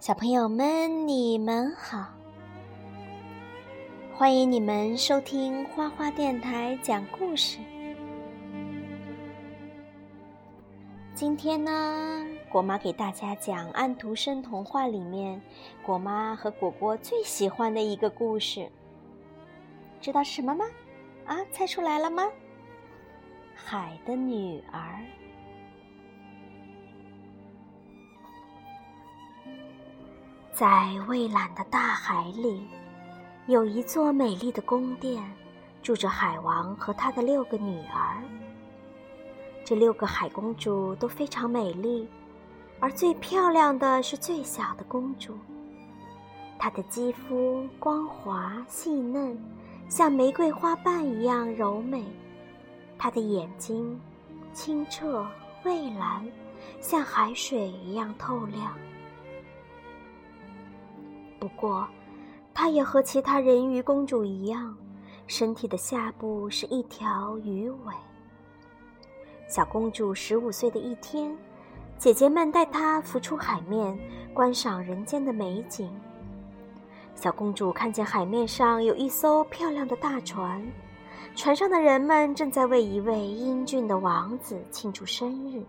小朋友们，你们好！欢迎你们收听花花电台讲故事。今天呢，果妈给大家讲《安徒生童话》里面果妈和果果最喜欢的一个故事。知道是什么吗？啊，猜出来了吗？海的女儿。在蔚蓝的大海里，有一座美丽的宫殿，住着海王和他的六个女儿。这六个海公主都非常美丽，而最漂亮的是最小的公主。她的肌肤光滑细嫩，像玫瑰花瓣一样柔美；她的眼睛清澈蔚蓝，像海水一样透亮。不过，她也和其他人鱼公主一样，身体的下部是一条鱼尾。小公主十五岁的一天，姐姐们带她浮出海面，观赏人间的美景。小公主看见海面上有一艘漂亮的大船，船上的人们正在为一位英俊的王子庆祝生日。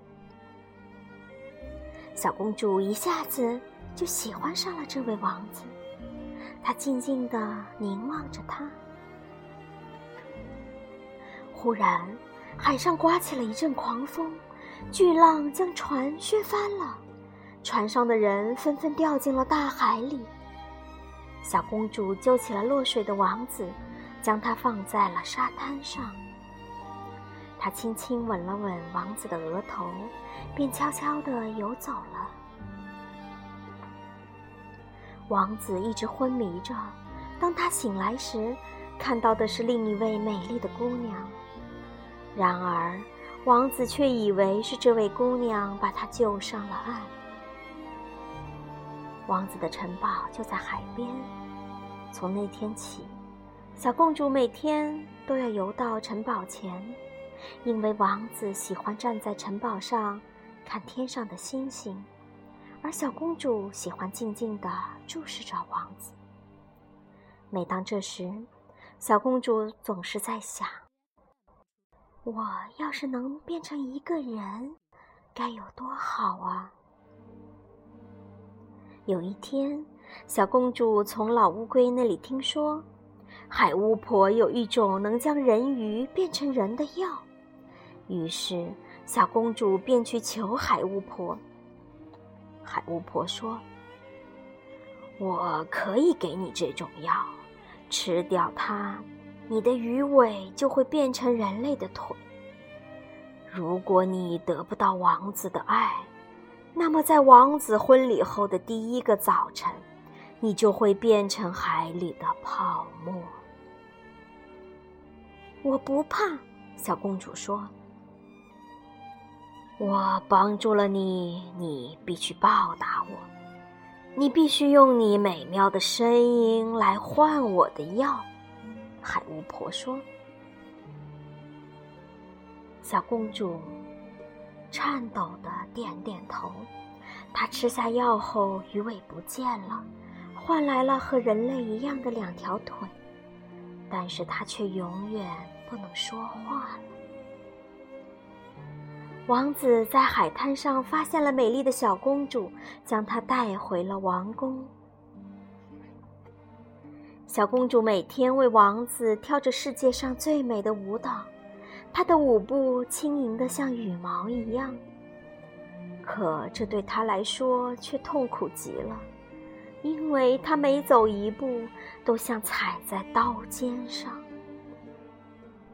小公主一下子。就喜欢上了这位王子，她静静地凝望着他。忽然，海上刮起了一阵狂风，巨浪将船掀翻了，船上的人纷纷掉进了大海里。小公主救起了落水的王子，将他放在了沙滩上。她轻轻吻了吻王子的额头，便悄悄地游走了。王子一直昏迷着，当他醒来时，看到的是另一位美丽的姑娘。然而，王子却以为是这位姑娘把他救上了岸。王子的城堡就在海边。从那天起，小公主每天都要游到城堡前，因为王子喜欢站在城堡上看天上的星星。而小公主喜欢静静地注视着王子。每当这时，小公主总是在想：我要是能变成一个人，该有多好啊！有一天，小公主从老乌龟那里听说，海巫婆有一种能将人鱼变成人的药，于是小公主便去求海巫婆。海巫婆说：“我可以给你这种药，吃掉它，你的鱼尾就会变成人类的腿。如果你得不到王子的爱，那么在王子婚礼后的第一个早晨，你就会变成海里的泡沫。”我不怕，小公主说。我帮助了你，你必须报答我。你必须用你美妙的声音来换我的药。”海巫婆说。小公主颤抖的点点头。她吃下药后，鱼尾不见了，换来了和人类一样的两条腿，但是她却永远不能说话。王子在海滩上发现了美丽的小公主，将她带回了王宫。小公主每天为王子跳着世界上最美的舞蹈，她的舞步轻盈的像羽毛一样。可这对她来说却痛苦极了，因为她每走一步都像踩在刀尖上。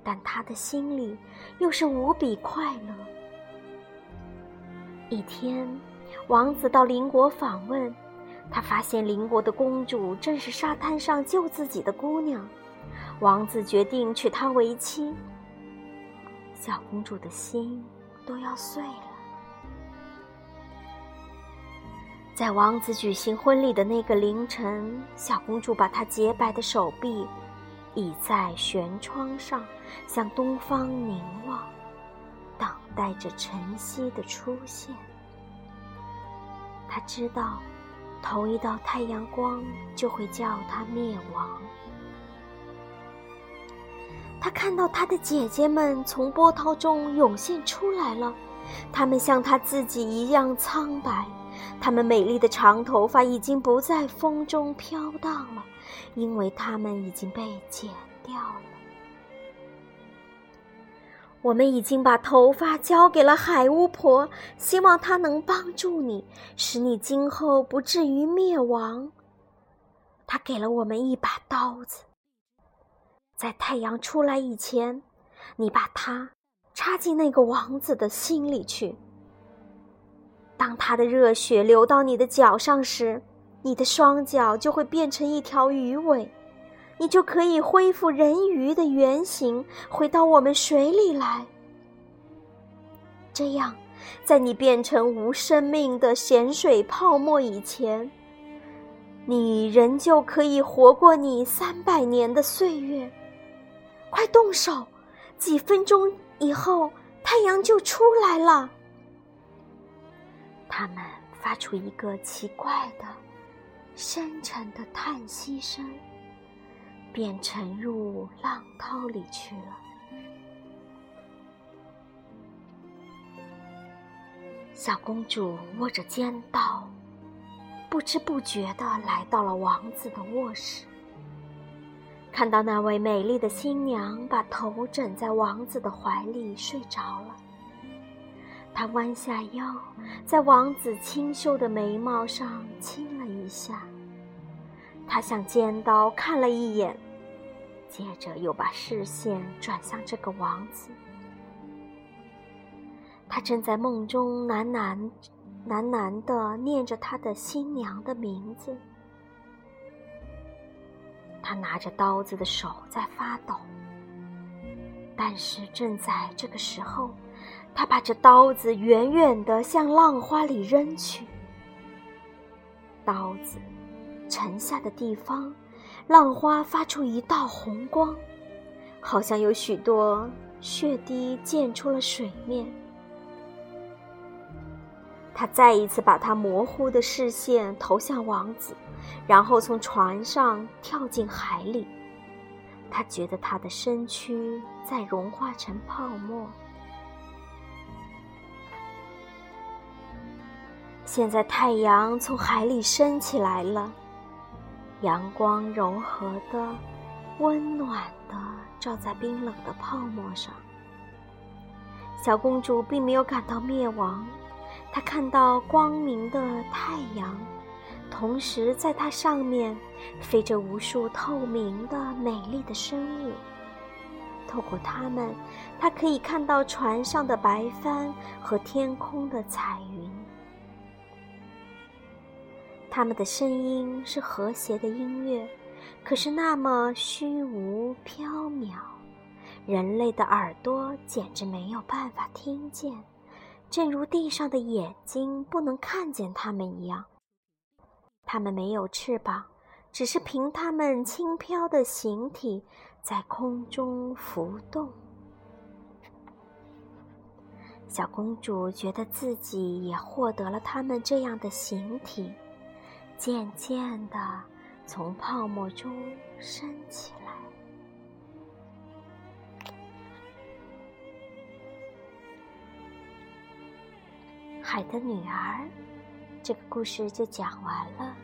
但她的心里又是无比快乐。一天，王子到邻国访问，他发现邻国的公主正是沙滩上救自己的姑娘。王子决定娶她为妻。小公主的心都要碎了。在王子举行婚礼的那个凌晨，小公主把她洁白的手臂倚在悬窗上，向东方凝望。带着晨曦的出现。他知道，头一道太阳光就会叫他灭亡。他看到他的姐姐们从波涛中涌现出来了，她们像他自己一样苍白，她们美丽的长头发已经不在风中飘荡了，因为她们已经被剪掉了。我们已经把头发交给了海巫婆，希望她能帮助你，使你今后不至于灭亡。她给了我们一把刀子。在太阳出来以前，你把它插进那个王子的心里去。当他的热血流到你的脚上时，你的双脚就会变成一条鱼尾，你就可以恢复人鱼的原形，回到我们水里来。这样，在你变成无生命的咸水泡沫以前，你仍旧可以活过你三百年的岁月。快动手！几分钟以后，太阳就出来了。他们发出一个奇怪的、深沉的叹息声，便沉入浪涛里去了。小公主握着尖刀，不知不觉的来到了王子的卧室。看到那位美丽的新娘把头枕在王子的怀里睡着了，她弯下腰，在王子清秀的眉毛上亲了一下。她向尖刀看了一眼，接着又把视线转向这个王子。他正在梦中喃喃、喃喃地念着他的新娘的名字。他拿着刀子的手在发抖，但是正在这个时候，他把这刀子远远地向浪花里扔去。刀子沉下的地方，浪花发出一道红光，好像有许多血滴溅出了水面。他再一次把他模糊的视线投向王子，然后从船上跳进海里。他觉得他的身躯在融化成泡沫。现在太阳从海里升起来了，阳光柔和的、温暖的照在冰冷的泡沫上。小公主并没有感到灭亡。她看到光明的太阳，同时在它上面飞着无数透明的美丽的生物。透过它们，她可以看到船上的白帆和天空的彩云。它们的声音是和谐的音乐，可是那么虚无缥缈，人类的耳朵简直没有办法听见。正如地上的眼睛不能看见它们一样，它们没有翅膀，只是凭它们轻飘的形体在空中浮动。小公主觉得自己也获得了它们这样的形体，渐渐地从泡沫中升起来。海的女儿，这个故事就讲完了。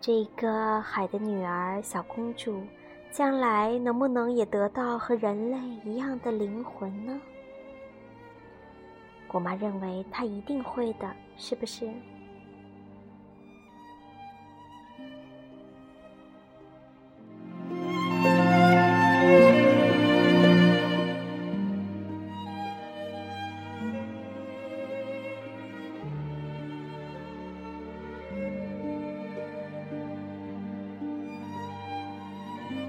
这个海的女儿小公主，将来能不能也得到和人类一样的灵魂呢？我妈认为他一定会的，是不是？